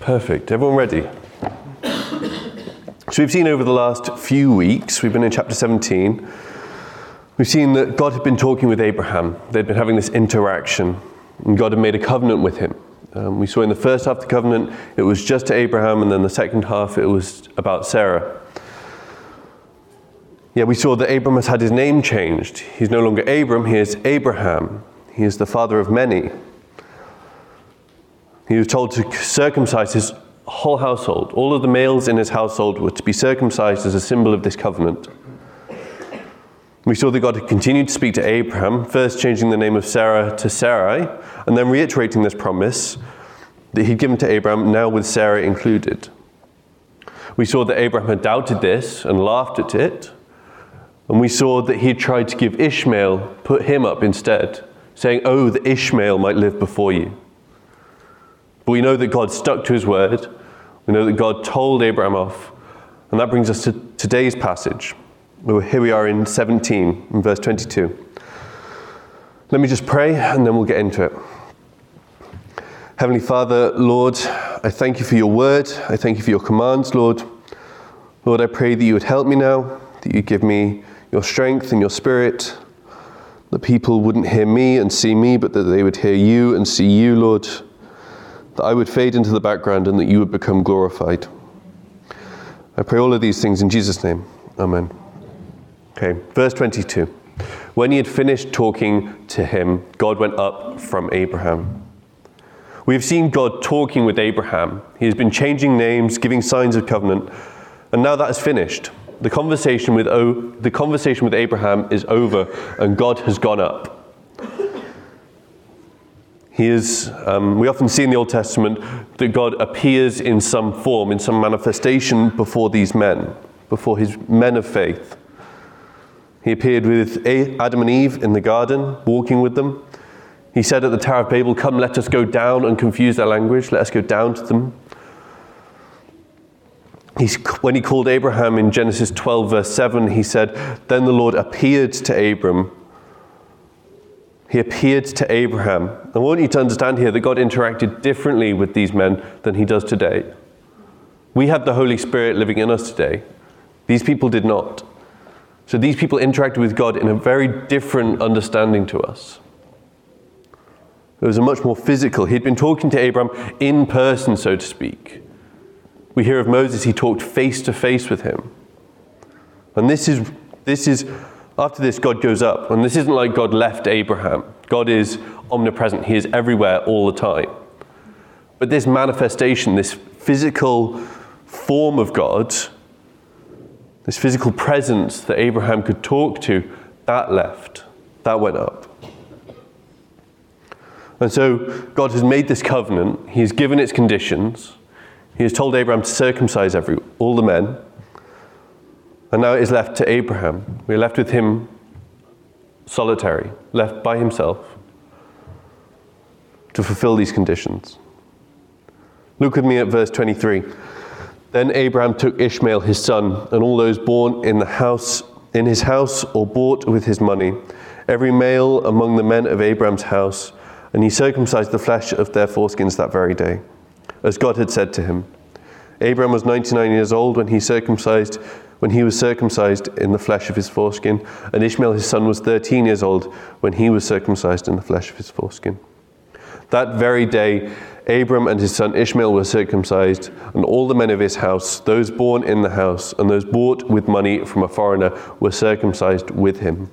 Perfect. Everyone ready? So we've seen over the last few weeks, we've been in chapter 17, we've seen that God had been talking with Abraham. They'd been having this interaction, and God had made a covenant with him. Um, we saw in the first half of the covenant, it was just to Abraham, and then the second half, it was about Sarah. Yeah, we saw that Abram has had his name changed. He's no longer Abram, he is Abraham. He is the father of many. He was told to circumcise his whole household. All of the males in his household were to be circumcised as a symbol of this covenant. We saw that God had continued to speak to Abraham, first changing the name of Sarah to Sarai, and then reiterating this promise that he'd given to Abraham, now with Sarah included. We saw that Abraham had doubted this and laughed at it. And we saw that he had tried to give Ishmael, put him up instead, saying, Oh, that Ishmael might live before you. But we know that God stuck to his word. We know that God told Abraham off. And that brings us to today's passage. Here we are in 17, in verse 22. Let me just pray and then we'll get into it. Heavenly Father, Lord, I thank you for your word. I thank you for your commands, Lord. Lord, I pray that you would help me now, that you give me your strength and your spirit, that people wouldn't hear me and see me, but that they would hear you and see you, Lord that I would fade into the background and that you would become glorified. I pray all of these things in Jesus' name. Amen. Okay, verse 22. When he had finished talking to him, God went up from Abraham. We have seen God talking with Abraham. He has been changing names, giving signs of covenant, and now that is finished. The conversation with, o- the conversation with Abraham is over, and God has gone up. He is, um, we often see in the Old Testament that God appears in some form, in some manifestation before these men, before his men of faith. He appeared with Adam and Eve in the garden, walking with them. He said at the Tower of Babel, Come, let us go down and confuse their language, let us go down to them. He's, when he called Abraham in Genesis 12, verse 7, he said, Then the Lord appeared to Abram he appeared to Abraham. I want you to understand here that God interacted differently with these men than he does today. We have the Holy Spirit living in us today. These people did not. So these people interacted with God in a very different understanding to us. It was a much more physical. He'd been talking to Abraham in person, so to speak. We hear of Moses, he talked face to face with him. And this is, this is after this, God goes up. And this isn't like God left Abraham. God is omnipresent, He is everywhere all the time. But this manifestation, this physical form of God, this physical presence that Abraham could talk to, that left, that went up. And so God has made this covenant, He has given its conditions, He has told Abraham to circumcise every, all the men. And now it is left to Abraham. We're left with him solitary, left by himself to fulfill these conditions. Look with me at verse 23. Then Abraham took Ishmael his son and all those born in the house in his house or bought with his money, every male among the men of Abraham's house, and he circumcised the flesh of their foreskins that very day, as God had said to him. Abraham was 99 years old when he circumcised when he was circumcised in the flesh of his foreskin, and Ishmael his son was 13 years old when he was circumcised in the flesh of his foreskin. That very day, Abram and his son Ishmael were circumcised, and all the men of his house, those born in the house, and those bought with money from a foreigner, were circumcised with him.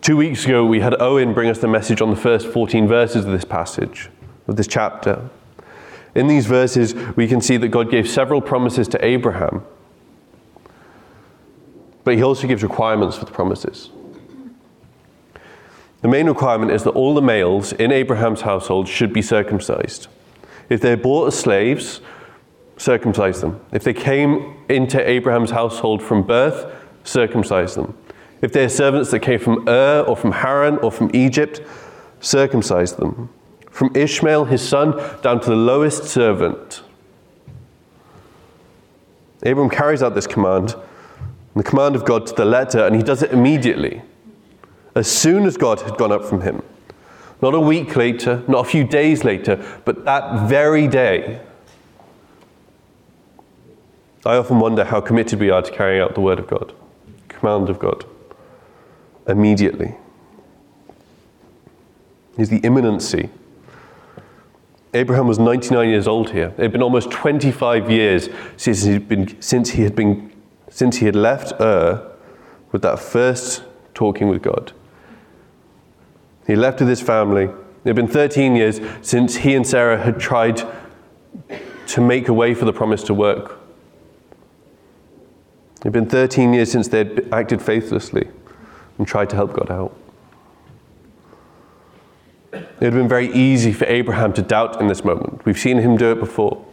Two weeks ago, we had Owen bring us the message on the first 14 verses of this passage, of this chapter. In these verses, we can see that God gave several promises to Abraham but he also gives requirements for the promises. The main requirement is that all the males in Abraham's household should be circumcised. If they're bought as slaves, circumcise them. If they came into Abraham's household from birth, circumcise them. If they're servants that came from Ur or from Haran or from Egypt, circumcise them. From Ishmael, his son, down to the lowest servant. Abram carries out this command the command of God to the letter, and he does it immediately, as soon as God had gone up from him. Not a week later, not a few days later, but that very day. I often wonder how committed we are to carrying out the word of God, command of God, immediately. Is the imminency. Abraham was 99 years old here. It had been almost 25 years since, he'd been, since, he, had been, since he had left Ur with that first talking with God. He left with his family. It had been 13 years since he and Sarah had tried to make a way for the promise to work. It had been 13 years since they had acted faithlessly and tried to help God out. It had been very easy for Abraham to doubt in this moment. We've seen him do it before.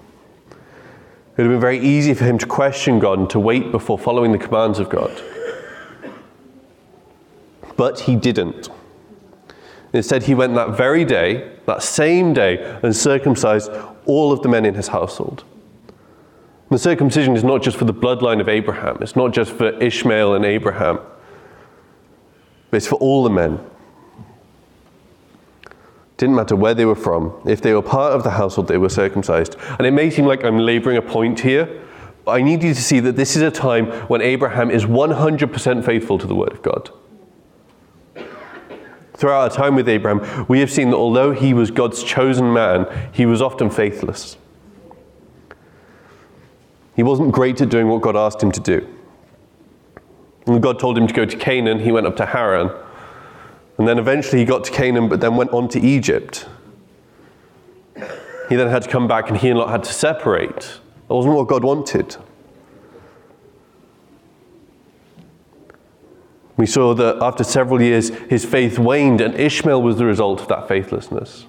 It would have been very easy for him to question God and to wait before following the commands of God. But he didn't. Instead, he went that very day, that same day, and circumcised all of the men in his household. The circumcision is not just for the bloodline of Abraham, it's not just for Ishmael and Abraham, it's for all the men. Didn't matter where they were from. If they were part of the household, they were circumcised. And it may seem like I'm laboring a point here, but I need you to see that this is a time when Abraham is 100% faithful to the word of God. Throughout our time with Abraham, we have seen that although he was God's chosen man, he was often faithless. He wasn't great at doing what God asked him to do. When God told him to go to Canaan, he went up to Haran. And then eventually he got to Canaan, but then went on to Egypt. He then had to come back and he and Lot had to separate. That wasn't what God wanted. We saw that after several years, his faith waned, and Ishmael was the result of that faithlessness.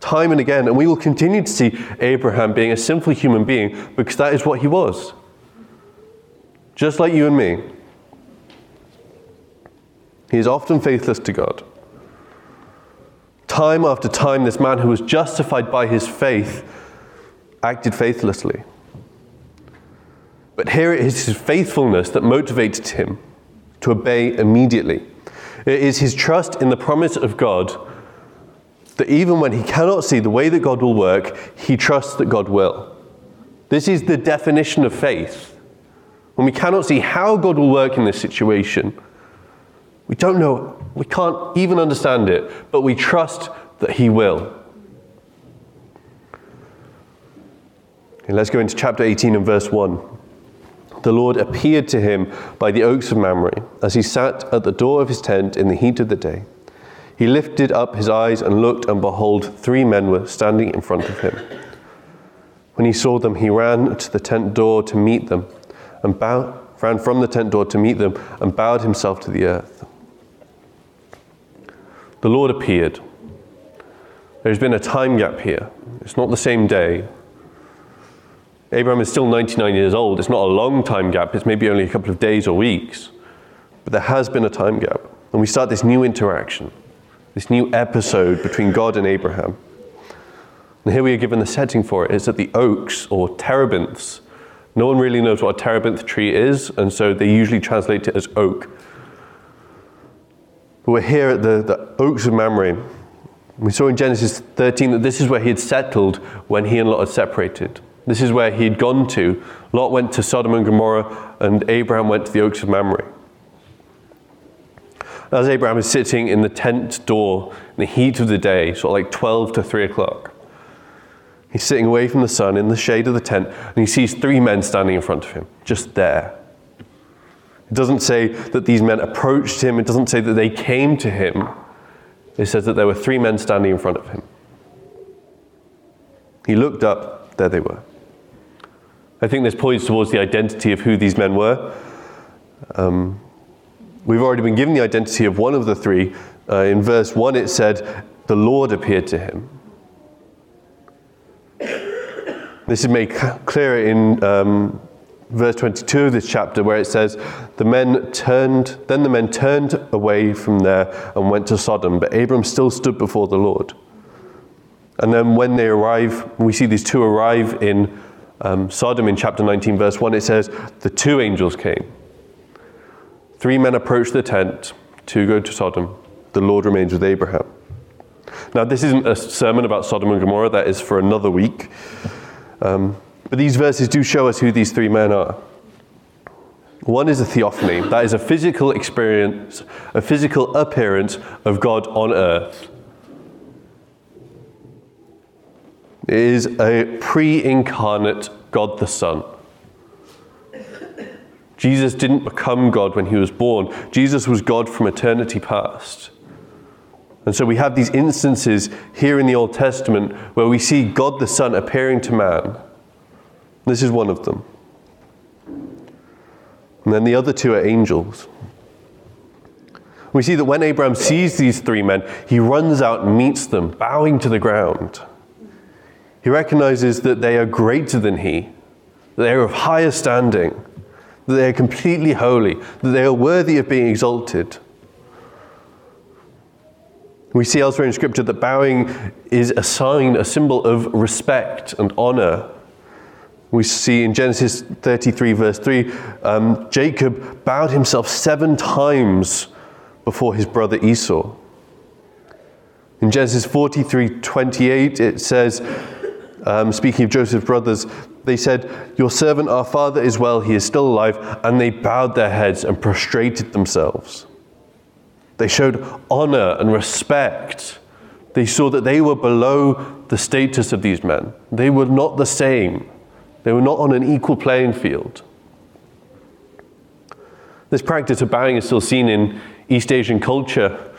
Time and again, and we will continue to see Abraham being a sinful human being because that is what he was. Just like you and me. He is often faithless to God. Time after time, this man who was justified by his faith acted faithlessly. But here it is his faithfulness that motivated him to obey immediately. It is his trust in the promise of God that even when he cannot see the way that God will work, he trusts that God will. This is the definition of faith. When we cannot see how God will work in this situation, we don't know, we can't even understand it, but we trust that he will. Okay, let's go into chapter 18 and verse 1 the Lord appeared to him by the oaks of Mamre as he sat at the door of his tent in the heat of the day. He lifted up his eyes and looked, and behold, three men were standing in front of him. When he saw them, he ran to the tent door to meet them, and ran from the tent door to meet them, and bowed himself to the earth. The Lord appeared. There's been a time gap here. It's not the same day, Abraham is still 99 years old. It's not a long time gap, it's maybe only a couple of days or weeks. But there has been a time gap. And we start this new interaction, this new episode between God and Abraham. And here we are given the setting for it is at the oaks or terebinths, no one really knows what a terebinth tree is, and so they usually translate it as oak. But we're here at the, the oaks of Mamre. We saw in Genesis 13 that this is where he had settled when he and Lot had separated. This is where he'd gone to. Lot went to Sodom and Gomorrah, and Abraham went to the oaks of Mamre. As Abraham is sitting in the tent door in the heat of the day, sort of like 12 to 3 o'clock, he's sitting away from the sun in the shade of the tent, and he sees three men standing in front of him, just there. It doesn't say that these men approached him, it doesn't say that they came to him. It says that there were three men standing in front of him. He looked up, there they were. I think this points towards the identity of who these men were. Um, we've already been given the identity of one of the three. Uh, in verse 1, it said, The Lord appeared to him. This is made clearer in um, verse 22 of this chapter, where it says, the men turned, Then the men turned away from there and went to Sodom, but Abram still stood before the Lord. And then when they arrive, we see these two arrive in um, Sodom in chapter 19, verse 1, it says, The two angels came. Three men approached the tent two go to Sodom. The Lord remains with Abraham. Now, this isn't a sermon about Sodom and Gomorrah, that is for another week. Um, but these verses do show us who these three men are. One is a theophany, that is a physical experience, a physical appearance of God on earth. It is a pre incarnate God the Son. Jesus didn't become God when he was born, Jesus was God from eternity past. And so we have these instances here in the Old Testament where we see God the Son appearing to man. This is one of them. And then the other two are angels. We see that when Abraham sees these three men, he runs out and meets them, bowing to the ground. He recognizes that they are greater than he, that they are of higher standing, that they are completely holy, that they are worthy of being exalted. We see elsewhere in Scripture that bowing is a sign, a symbol of respect and honor. We see in Genesis 33, verse 3, um, Jacob bowed himself seven times before his brother Esau. In Genesis 43, 28, it says, um, speaking of Joseph's brothers, they said, Your servant, our father, is well, he is still alive. And they bowed their heads and prostrated themselves. They showed honor and respect. They saw that they were below the status of these men. They were not the same. They were not on an equal playing field. This practice of bowing is still seen in East Asian culture.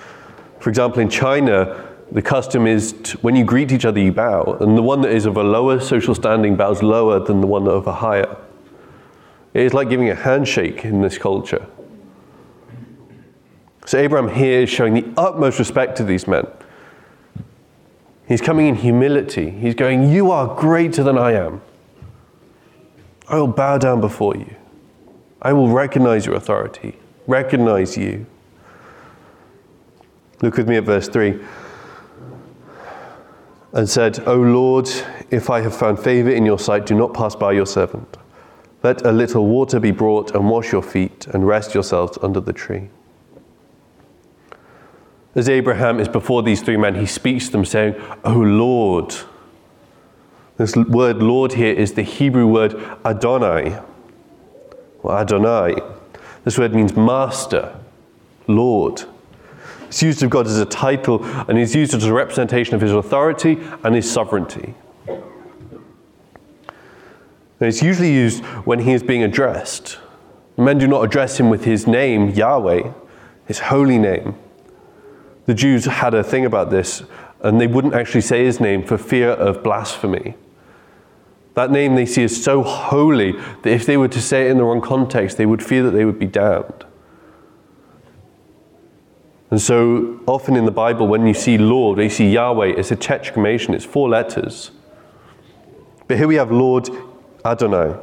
For example, in China, the custom is to, when you greet each other, you bow, and the one that is of a lower social standing bows lower than the one of a higher. It is like giving a handshake in this culture. So Abraham here is showing the utmost respect to these men. He's coming in humility. He's going, You are greater than I am. I will bow down before you. I will recognize your authority, recognize you. Look with me at verse 3. And said, O Lord, if I have found favor in your sight, do not pass by your servant. Let a little water be brought and wash your feet and rest yourselves under the tree. As Abraham is before these three men, he speaks to them saying, O Lord. This word Lord here is the Hebrew word Adonai, or Adonai. This word means master, Lord. It's used of God as a title and is used as a representation of his authority and his sovereignty. And it's usually used when he is being addressed. Men do not address him with his name, Yahweh, his holy name. The Jews had a thing about this, and they wouldn't actually say his name for fear of blasphemy. That name they see is so holy that if they were to say it in the wrong context, they would fear that they would be damned. And so often in the Bible, when you see Lord, you see Yahweh, it's a tetragrammaton, it's four letters. But here we have Lord Adonai.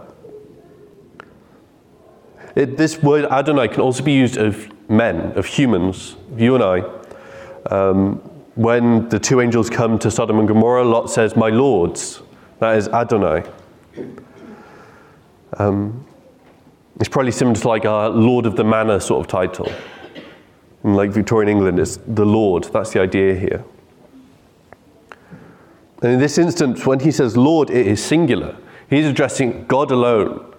It, this word Adonai can also be used of men, of humans, you and I. Um, when the two angels come to Sodom and Gomorrah, Lot says, My lords. That is Adonai. Um, it's probably similar to like a Lord of the Manor sort of title. In like Victorian England, it's the Lord. That's the idea here. And in this instance, when he says Lord, it is singular. He's addressing God alone.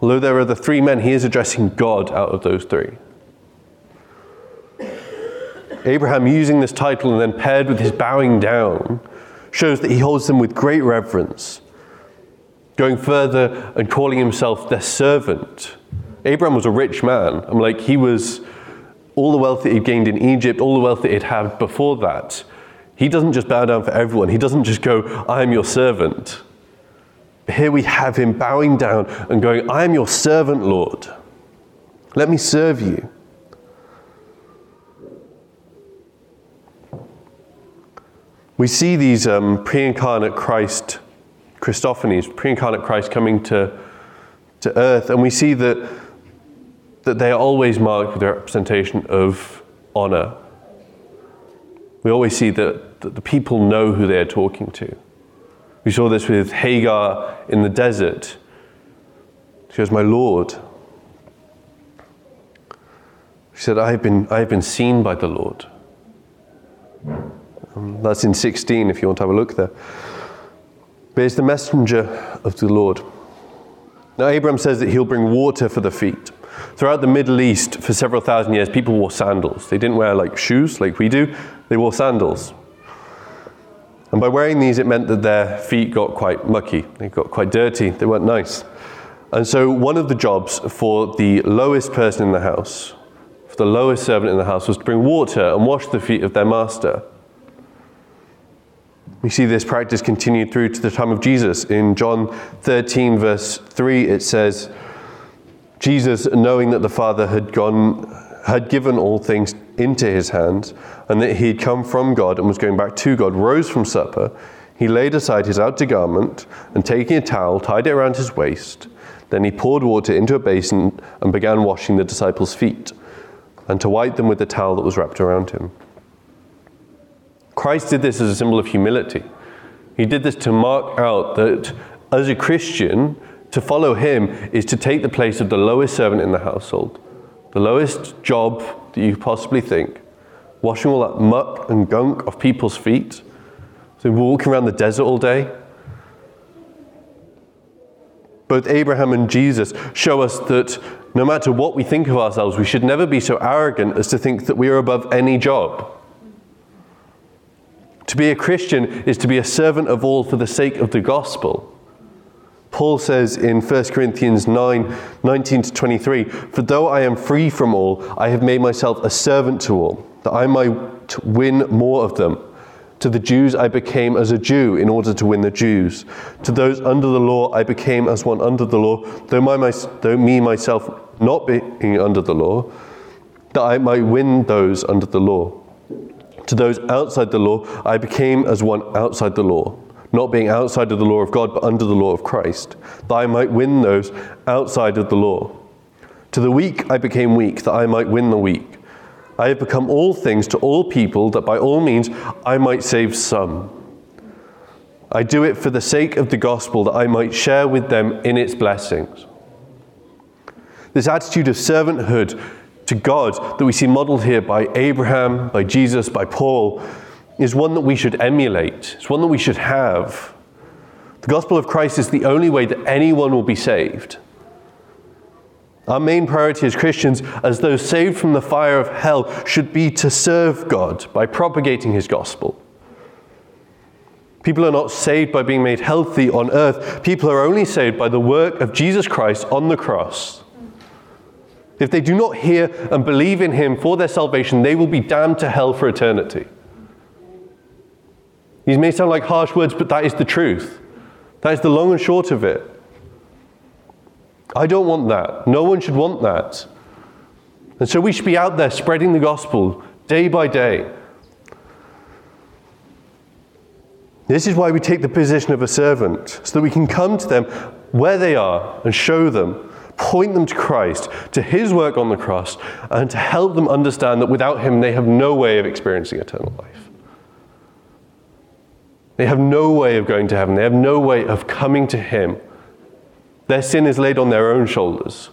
Although there are the three men, he is addressing God out of those three. Abraham using this title and then paired with his bowing down shows that he holds them with great reverence. Going further and calling himself their servant. Abraham was a rich man. I'm like, he was all the wealth that he'd gained in Egypt, all the wealth that he'd had before that. He doesn't just bow down for everyone. He doesn't just go, I am your servant. Here we have him bowing down and going, I am your servant, Lord. Let me serve you. We see these um, pre incarnate Christ, Christophanies, pre incarnate Christ coming to, to earth, and we see that, that they are always marked with a representation of honor. We always see that, that the people know who they are talking to. We saw this with Hagar in the desert. She goes, My Lord. She said, I have been, I have been seen by the Lord. That's in 16 if you want to have a look there. But it's the messenger of the Lord. Now, Abraham says that he'll bring water for the feet. Throughout the Middle East, for several thousand years, people wore sandals. They didn't wear like shoes like we do, they wore sandals. And by wearing these, it meant that their feet got quite mucky, they got quite dirty, they weren't nice. And so, one of the jobs for the lowest person in the house, for the lowest servant in the house, was to bring water and wash the feet of their master. We see this practice continued through to the time of Jesus. In John 13, verse 3, it says, Jesus, knowing that the Father had gone, had given all things into his hands, and that he had come from God and was going back to God, rose from supper. He laid aside his outer garment, and taking a towel, tied it around his waist. Then he poured water into a basin and began washing the disciples' feet, and to wipe them with the towel that was wrapped around him. Christ did this as a symbol of humility. He did this to mark out that as a Christian, to follow him is to take the place of the lowest servant in the household, the lowest job that you possibly think, washing all that muck and gunk off people's feet. So walking around the desert all day. Both Abraham and Jesus show us that no matter what we think of ourselves, we should never be so arrogant as to think that we are above any job. To be a Christian is to be a servant of all for the sake of the gospel. Paul says in 1 Corinthians 9 19 to 23 For though I am free from all, I have made myself a servant to all, that I might win more of them. To the Jews I became as a Jew in order to win the Jews. To those under the law I became as one under the law, though, my, though me myself not being under the law, that I might win those under the law. To those outside the law, I became as one outside the law, not being outside of the law of God, but under the law of Christ, that I might win those outside of the law. To the weak I became weak, that I might win the weak. I have become all things to all people, that by all means I might save some. I do it for the sake of the gospel, that I might share with them in its blessings. This attitude of servanthood to God that we see modeled here by Abraham, by Jesus, by Paul, is one that we should emulate. It's one that we should have. The gospel of Christ is the only way that anyone will be saved. Our main priority as Christians, as those saved from the fire of hell, should be to serve God by propagating his gospel. People are not saved by being made healthy on earth. People are only saved by the work of Jesus Christ on the cross. If they do not hear and believe in him for their salvation, they will be damned to hell for eternity. These may sound like harsh words, but that is the truth. That is the long and short of it. I don't want that. No one should want that. And so we should be out there spreading the gospel day by day. This is why we take the position of a servant, so that we can come to them where they are and show them point them to Christ, to his work on the cross, and to help them understand that without him they have no way of experiencing eternal life. They have no way of going to heaven. They have no way of coming to him. Their sin is laid on their own shoulders.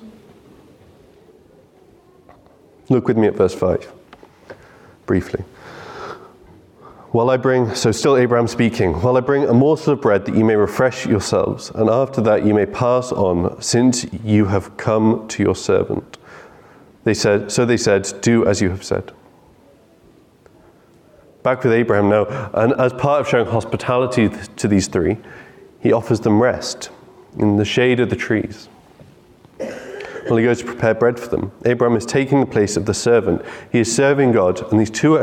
Look with me at verse 5 briefly. While I bring, so still Abraham speaking, while I bring a morsel of bread that you may refresh yourselves, and after that you may pass on, since you have come to your servant. They said, so they said, Do as you have said. Back with Abraham now, and as part of showing hospitality to these three, he offers them rest in the shade of the trees. While he goes to prepare bread for them, Abraham is taking the place of the servant. He is serving God, and these two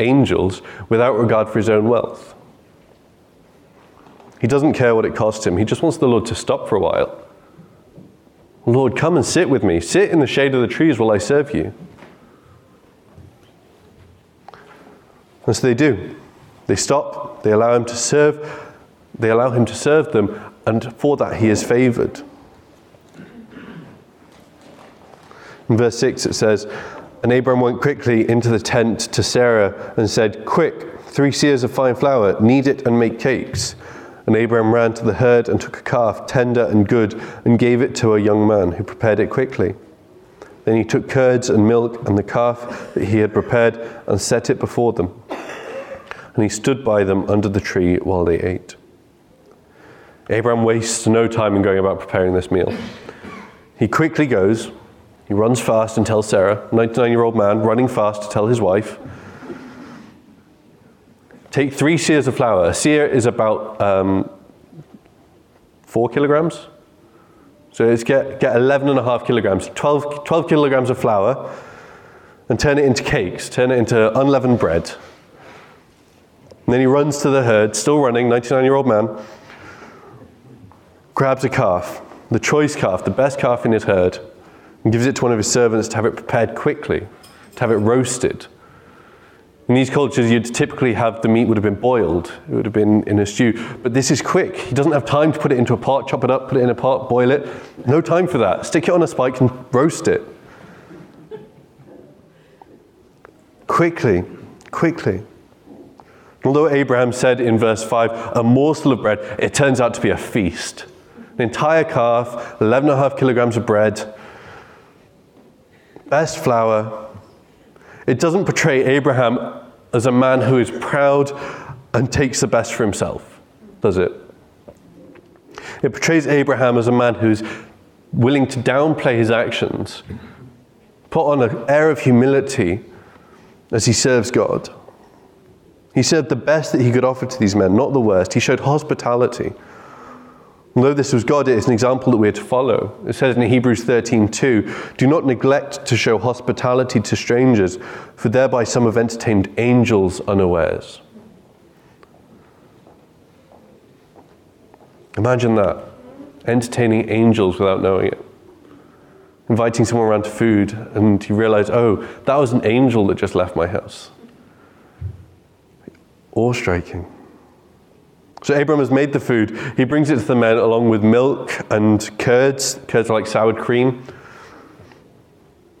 angels without regard for his own wealth. He doesn't care what it costs him. He just wants the Lord to stop for a while. Lord, come and sit with me. Sit in the shade of the trees while I serve you. And so they do. They stop, they allow him to serve, they allow him to serve them, and for that he is favored. In verse 6 it says, and Abram went quickly into the tent to Sarah and said, Quick, three seahs of fine flour, knead it and make cakes. And Abram ran to the herd and took a calf, tender and good, and gave it to a young man who prepared it quickly. Then he took curds and milk and the calf that he had prepared and set it before them. and he stood by them under the tree while they ate. Abram wastes no time in going about preparing this meal. He quickly goes, he runs fast and tells Sarah, 99 year old man, running fast to tell his wife. Take three seahs of flour. A seah is about um, four kilograms. So it's get, get 11 and a half kilograms, 12, 12 kilograms of flour, and turn it into cakes, turn it into unleavened bread. And then he runs to the herd, still running, 99 year old man, grabs a calf, the choice calf, the best calf in his herd, and gives it to one of his servants to have it prepared quickly, to have it roasted. In these cultures, you'd typically have the meat would have been boiled. It would have been in a stew. But this is quick. He doesn't have time to put it into a pot, chop it up, put it in a pot, boil it. No time for that. Stick it on a spike and roast it. Quickly, quickly. Although Abraham said in verse 5, a morsel of bread, it turns out to be a feast. An entire calf, 11 and a half kilograms of bread, best flour, it doesn't portray Abraham as a man who is proud and takes the best for himself, does it? It portrays Abraham as a man who's willing to downplay his actions, put on an air of humility as he serves God. He served the best that he could offer to these men, not the worst. He showed hospitality. Although this was God, it is an example that we're to follow. It says in Hebrews 13:2, "Do not neglect to show hospitality to strangers, for thereby some have entertained angels unawares." Imagine that. Entertaining angels without knowing it. Inviting someone around to food, and you realize, oh, that was an angel that just left my house. Awe striking. So Abram has made the food. He brings it to the men along with milk and curds. Curds are like sour cream.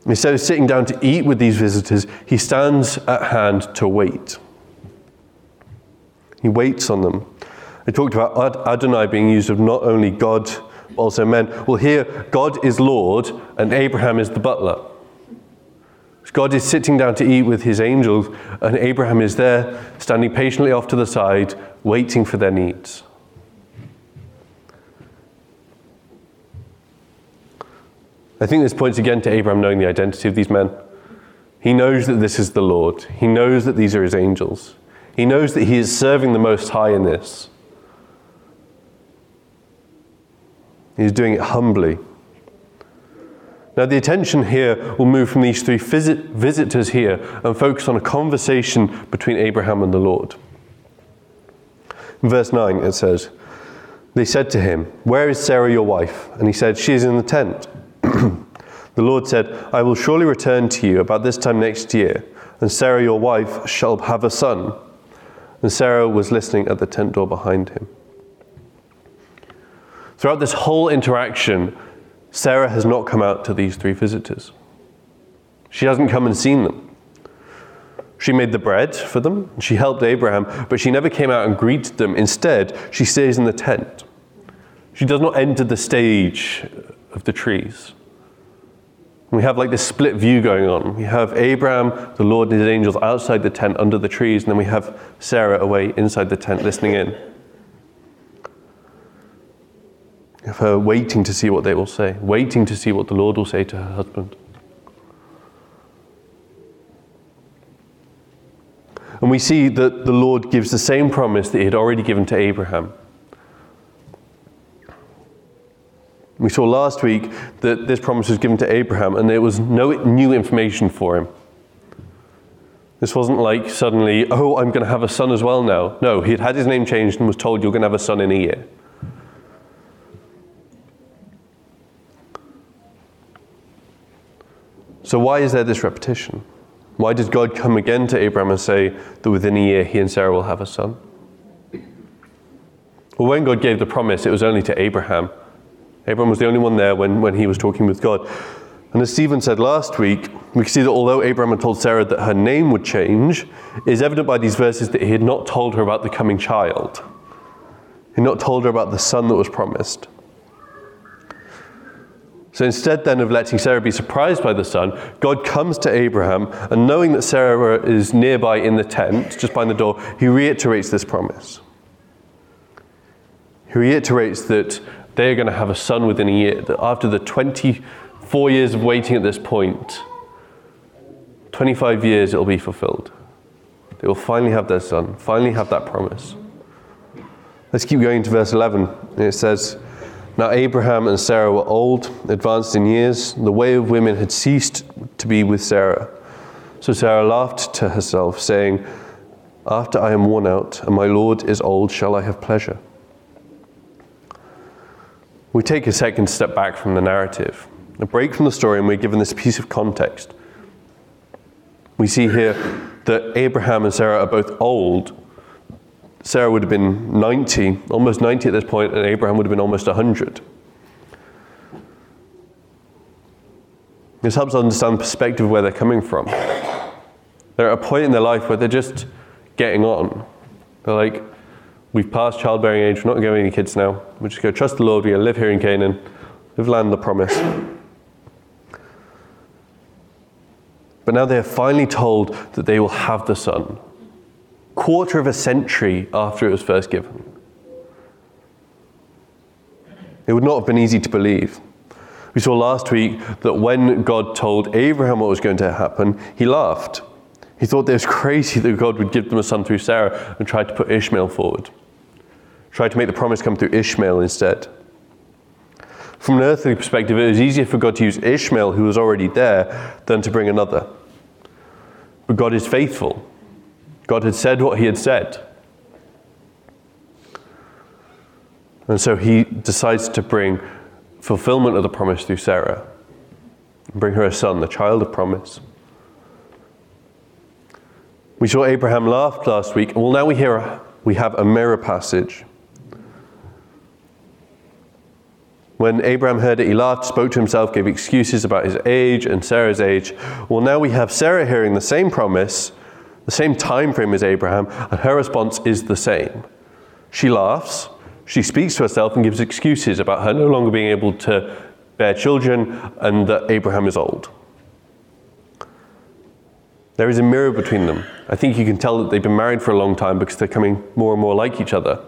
Instead of sitting down to eat with these visitors, he stands at hand to wait. He waits on them. I talked about Adonai being used of not only God, but also men. Well, here, God is Lord and Abraham is the butler. God is sitting down to eat with his angels, and Abraham is there, standing patiently off to the side, waiting for their needs. I think this points again to Abraham knowing the identity of these men. He knows that this is the Lord, he knows that these are his angels, he knows that he is serving the Most High in this. He's doing it humbly. Now, the attention here will move from these three visit- visitors here and focus on a conversation between Abraham and the Lord. Verse 9, it says, They said to him, Where is Sarah your wife? And he said, She is in the tent. the Lord said, I will surely return to you about this time next year, and Sarah your wife shall have a son. And Sarah was listening at the tent door behind him. Throughout this whole interaction, Sarah has not come out to these three visitors. She hasn't come and seen them. She made the bread for them, she helped Abraham, but she never came out and greeted them. Instead, she stays in the tent. She does not enter the stage of the trees. We have like this split view going on. We have Abraham, the Lord, and his angels outside the tent under the trees, and then we have Sarah away inside the tent listening in. of her waiting to see what they will say, waiting to see what the Lord will say to her husband. And we see that the Lord gives the same promise that he had already given to Abraham. We saw last week that this promise was given to Abraham and there was no new information for him. This wasn't like suddenly, oh, I'm going to have a son as well now. No, he had had his name changed and was told, you're going to have a son in a year. So, why is there this repetition? Why did God come again to Abraham and say that within a year he and Sarah will have a son? Well, when God gave the promise, it was only to Abraham. Abraham was the only one there when, when he was talking with God. And as Stephen said last week, we can see that although Abraham had told Sarah that her name would change, it is evident by these verses that he had not told her about the coming child. He had not told her about the son that was promised. So instead, then, of letting Sarah be surprised by the son, God comes to Abraham, and knowing that Sarah is nearby in the tent, just behind the door, he reiterates this promise. He reiterates that they are going to have a son within a year, that after the 24 years of waiting at this point, 25 years it'll be fulfilled. They will finally have their son, finally have that promise. Let's keep going to verse 11. It says, Now Abraham and Sarah were old, advanced in years. The way of women had ceased to be with Sarah. So Sarah laughed to herself, saying, After I am worn out and my Lord is old, shall I have pleasure? We take a second step back from the narrative, a break from the story, and we're given this piece of context. We see here that Abraham and Sarah are both old. Sarah would have been 90, almost 90 at this point, and Abraham would have been almost 100. This helps us understand the perspective of where they're coming from. They're at a point in their life where they're just getting on. They're like, we've passed childbearing age, we're not going to have any kids now. We're just going to trust the Lord, we're going to live here in Canaan, live land the promise. But now they are finally told that they will have the Son, quarter of a century after it was first given. It would not have been easy to believe. We saw last week that when God told Abraham what was going to happen, he laughed. He thought it was crazy that God would give them a son through Sarah and tried to put Ishmael forward. Tried to make the promise come through Ishmael instead. From an earthly perspective, it was easier for God to use Ishmael, who was already there, than to bring another. But God is faithful. God had said what he had said. And so he decides to bring fulfillment of the promise through Sarah. Bring her a son, the child of promise. We saw Abraham laughed last week. Well, now we hear we have a mirror passage. When Abraham heard it, he laughed, spoke to himself, gave excuses about his age and Sarah's age. Well, now we have Sarah hearing the same promise, the same time frame as Abraham, and her response is the same. She laughs, she speaks to herself and gives excuses about her no longer being able to bear children and that Abraham is old. There is a mirror between them. I think you can tell that they've been married for a long time because they're coming more and more like each other.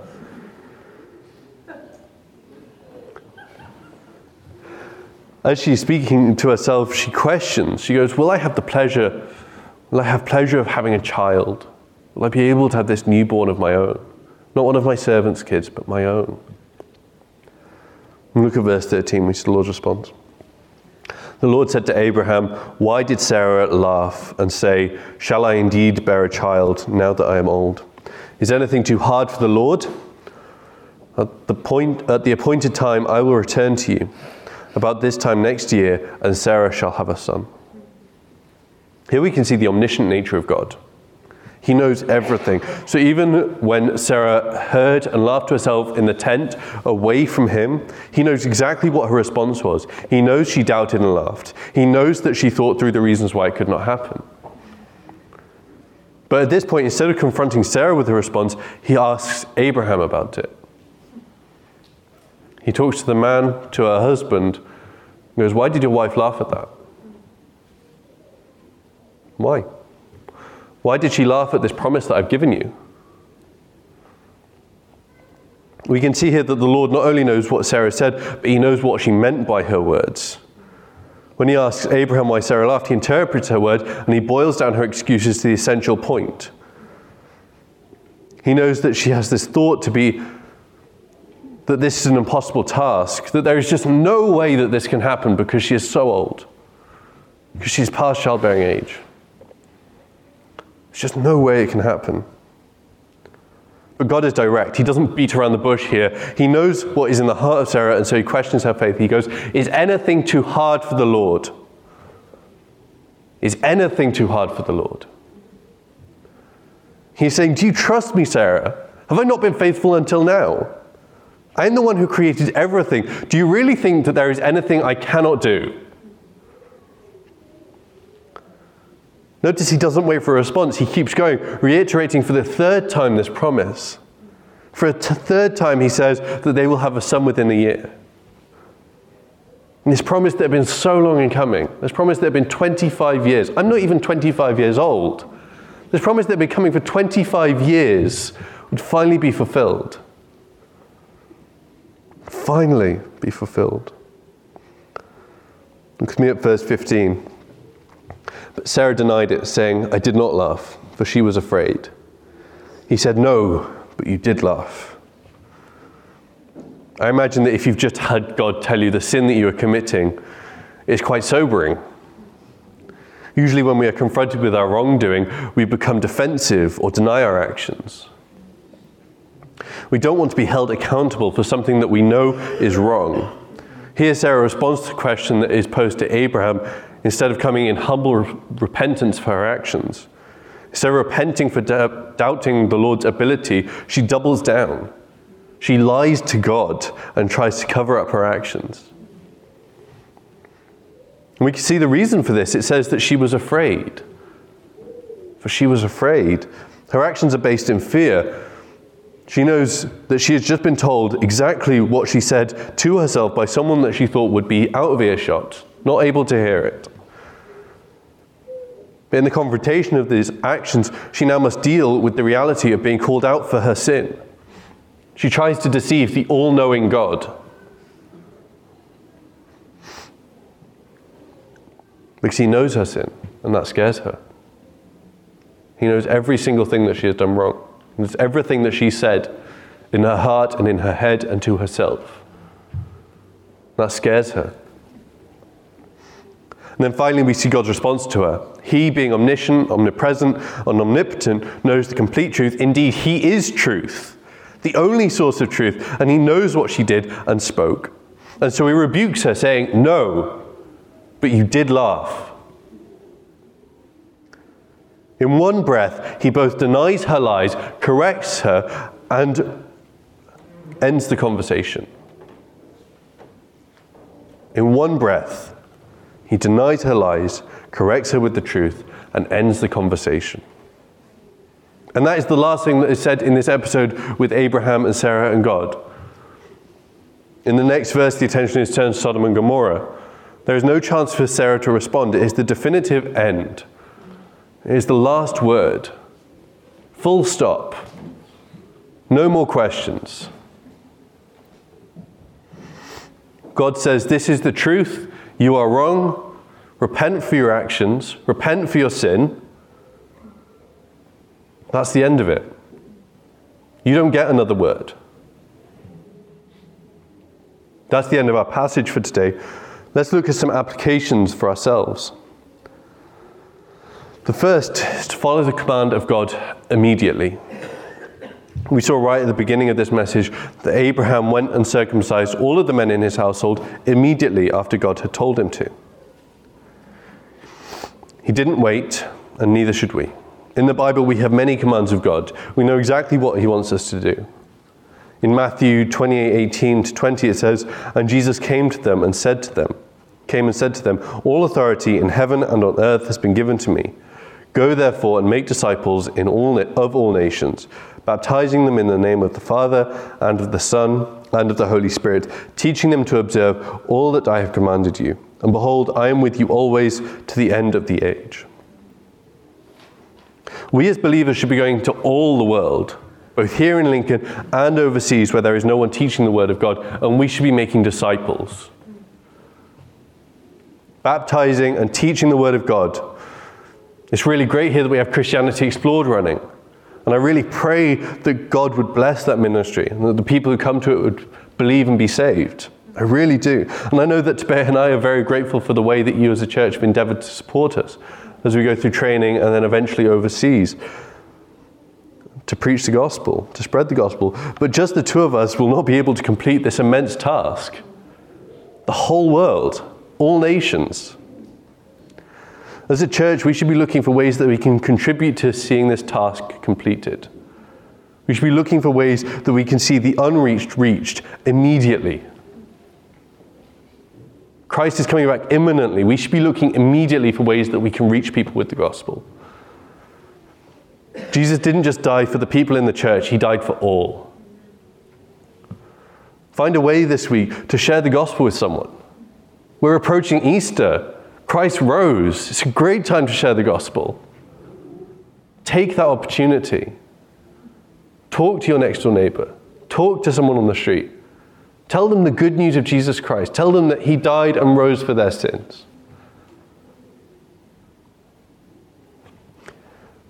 as she's speaking to herself, she questions. She goes, Will I have the pleasure? Will I have pleasure of having a child? Will I be able to have this newborn of my own? Not one of my servants' kids, but my own. Look at verse 13, we see the Lord's response. The Lord said to Abraham, Why did Sarah laugh and say, Shall I indeed bear a child now that I am old? Is anything too hard for the Lord? At the, point, at the appointed time, I will return to you about this time next year, and Sarah shall have a son. Here we can see the omniscient nature of God. He knows everything. So even when Sarah heard and laughed to herself in the tent away from him, he knows exactly what her response was. He knows she doubted and laughed. He knows that she thought through the reasons why it could not happen. But at this point, instead of confronting Sarah with her response, he asks Abraham about it. He talks to the man, to her husband, and goes, Why did your wife laugh at that? Why? Why did she laugh at this promise that I've given you? We can see here that the Lord not only knows what Sarah said, but he knows what she meant by her words. When he asks Abraham why Sarah laughed, he interprets her word and he boils down her excuses to the essential point. He knows that she has this thought to be that this is an impossible task, that there is just no way that this can happen because she is so old, because she's past childbearing age. There's just no way it can happen. But God is direct. He doesn't beat around the bush here. He knows what is in the heart of Sarah, and so he questions her faith. He goes, Is anything too hard for the Lord? Is anything too hard for the Lord? He's saying, Do you trust me, Sarah? Have I not been faithful until now? I'm the one who created everything. Do you really think that there is anything I cannot do? Notice he doesn't wait for a response. He keeps going, reiterating for the third time this promise. For a t- third time, he says that they will have a son within a year. And this promise that had been so long in coming, this promise that had been 25 years. I'm not even 25 years old. This promise that had been coming for 25 years would finally be fulfilled. Finally be fulfilled. Look with me at verse 15. But Sarah denied it, saying, I did not laugh, for she was afraid. He said, No, but you did laugh. I imagine that if you've just had God tell you the sin that you are committing, it's quite sobering. Usually, when we are confronted with our wrongdoing, we become defensive or deny our actions. We don't want to be held accountable for something that we know is wrong. Here, Sarah responds to the question that is posed to Abraham instead of coming in humble repentance for her actions. Instead of repenting for doubting the Lord's ability, she doubles down. She lies to God and tries to cover up her actions. And we can see the reason for this. It says that she was afraid. For she was afraid. Her actions are based in fear. She knows that she has just been told exactly what she said to herself by someone that she thought would be out of earshot, not able to hear it. But In the confrontation of these actions, she now must deal with the reality of being called out for her sin. She tries to deceive the all knowing God. Because he knows her sin, and that scares her. He knows every single thing that she has done wrong. He knows everything that she said in her heart and in her head and to herself. That scares her. And then finally, we see God's response to her. He, being omniscient, omnipresent, and omnipotent, knows the complete truth. Indeed, He is truth, the only source of truth, and He knows what she did and spoke. And so He rebukes her, saying, No, but you did laugh. In one breath, He both denies her lies, corrects her, and ends the conversation. In one breath, he denies her lies, corrects her with the truth, and ends the conversation. And that is the last thing that is said in this episode with Abraham and Sarah and God. In the next verse, the attention is turned to Sodom and Gomorrah. There is no chance for Sarah to respond. It is the definitive end, it is the last word. Full stop. No more questions. God says, This is the truth. You are wrong. Repent for your actions. Repent for your sin. That's the end of it. You don't get another word. That's the end of our passage for today. Let's look at some applications for ourselves. The first is to follow the command of God immediately. We saw right at the beginning of this message that Abraham went and circumcised all of the men in his household immediately after God had told him to. He didn't wait, and neither should we. In the Bible, we have many commands of God. We know exactly what he wants us to do. In Matthew 28 18 to 20, it says, And Jesus came to them and said to them, came and said to them, All authority in heaven and on earth has been given to me. Go therefore and make disciples in all, of all nations baptizing them in the name of the Father, and of the Son, and of the Holy Spirit, teaching them to observe all that I have commanded you. And behold, I am with you always to the end of the age. We as believers should be going to all the world, both here in Lincoln and overseas where there is no one teaching the Word of God, and we should be making disciples. Baptizing and teaching the Word of God. It's really great here that we have Christianity Explored running. And I really pray that God would bless that ministry and that the people who come to it would believe and be saved. I really do. And I know that Tabea and I are very grateful for the way that you as a church have endeavored to support us as we go through training and then eventually overseas to preach the gospel, to spread the gospel. But just the two of us will not be able to complete this immense task. The whole world, all nations, as a church, we should be looking for ways that we can contribute to seeing this task completed. We should be looking for ways that we can see the unreached reached immediately. Christ is coming back imminently. We should be looking immediately for ways that we can reach people with the gospel. Jesus didn't just die for the people in the church, he died for all. Find a way this week to share the gospel with someone. We're approaching Easter. Christ rose. It's a great time to share the gospel. Take that opportunity. Talk to your next door neighbor. Talk to someone on the street. Tell them the good news of Jesus Christ. Tell them that He died and rose for their sins.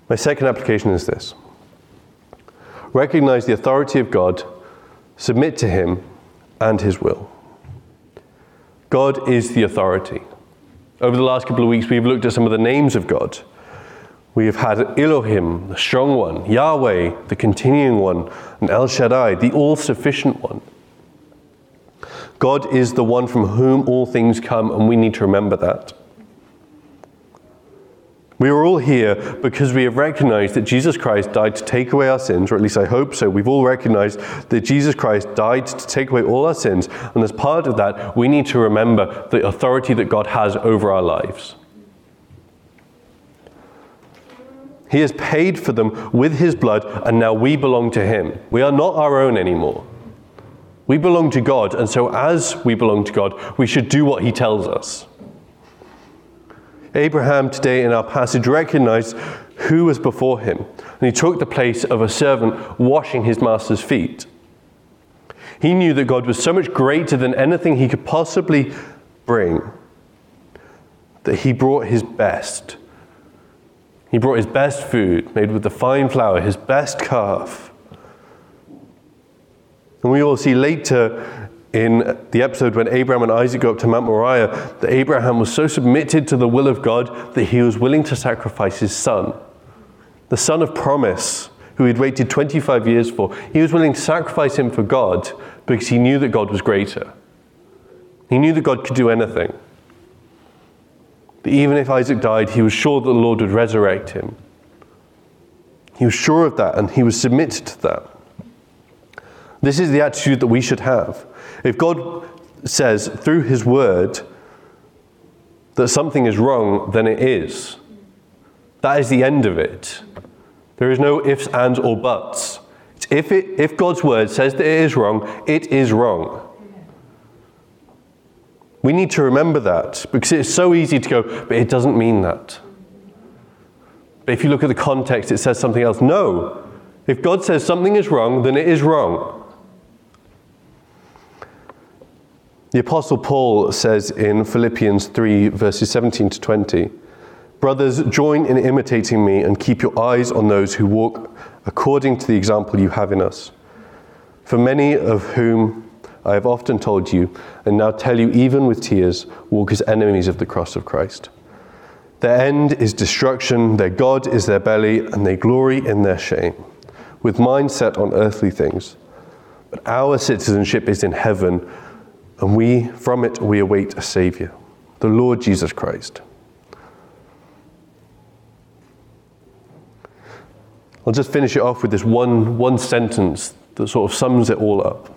My second application is this recognize the authority of God, submit to Him and His will. God is the authority. Over the last couple of weeks, we've looked at some of the names of God. We have had Elohim, the strong one, Yahweh, the continuing one, and El Shaddai, the all sufficient one. God is the one from whom all things come, and we need to remember that. We are all here because we have recognized that Jesus Christ died to take away our sins, or at least I hope so. We've all recognized that Jesus Christ died to take away all our sins, and as part of that, we need to remember the authority that God has over our lives. He has paid for them with his blood, and now we belong to him. We are not our own anymore. We belong to God, and so as we belong to God, we should do what he tells us. Abraham today in our passage recognized who was before him, and he took the place of a servant washing his master's feet. He knew that God was so much greater than anything he could possibly bring that he brought his best. He brought his best food, made with the fine flour, his best calf. And we all see later in the episode when Abraham and Isaac go up to Mount Moriah that Abraham was so submitted to the will of God that he was willing to sacrifice his son, the son of promise, who he'd waited 25 years for. He was willing to sacrifice him for God because he knew that God was greater. He knew that God could do anything. But even if Isaac died, he was sure that the Lord would resurrect him. He was sure of that and he was submitted to that. This is the attitude that we should have. If God says through His Word that something is wrong, then it is. That is the end of it. There is no ifs, ands, or buts. If, it, if God's Word says that it is wrong, it is wrong. We need to remember that because it's so easy to go, but it doesn't mean that. But if you look at the context, it says something else. No. If God says something is wrong, then it is wrong. The Apostle Paul says in Philippians 3, verses 17 to 20 Brothers, join in imitating me and keep your eyes on those who walk according to the example you have in us. For many of whom I have often told you, and now tell you even with tears, walk as enemies of the cross of Christ. Their end is destruction, their God is their belly, and they glory in their shame, with mind set on earthly things. But our citizenship is in heaven and we from it we await a savior the lord jesus christ. I'll just finish it off with this one, one sentence that sort of sums it all up.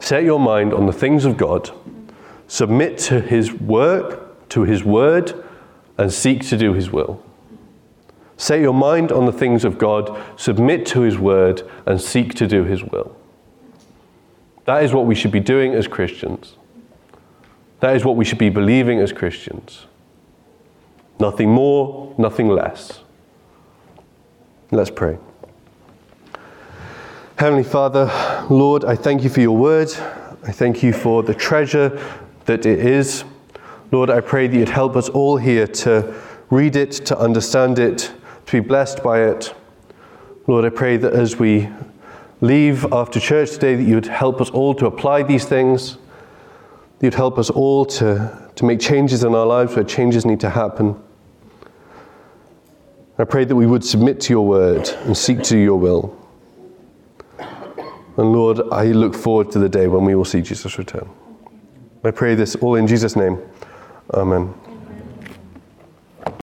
Set your mind on the things of god submit to his work to his word and seek to do his will. Set your mind on the things of god submit to his word and seek to do his will that is what we should be doing as Christians. That is what we should be believing as Christians. Nothing more, nothing less. Let's pray. Heavenly Father, Lord, I thank you for your word. I thank you for the treasure that it is. Lord, I pray that you'd help us all here to read it, to understand it, to be blessed by it. Lord, I pray that as we leave after church today that you'd help us all to apply these things, you'd help us all to, to make changes in our lives where changes need to happen. I pray that we would submit to your word and seek to your will. And Lord, I look forward to the day when we will see Jesus return. I pray this all in Jesus' name. Amen.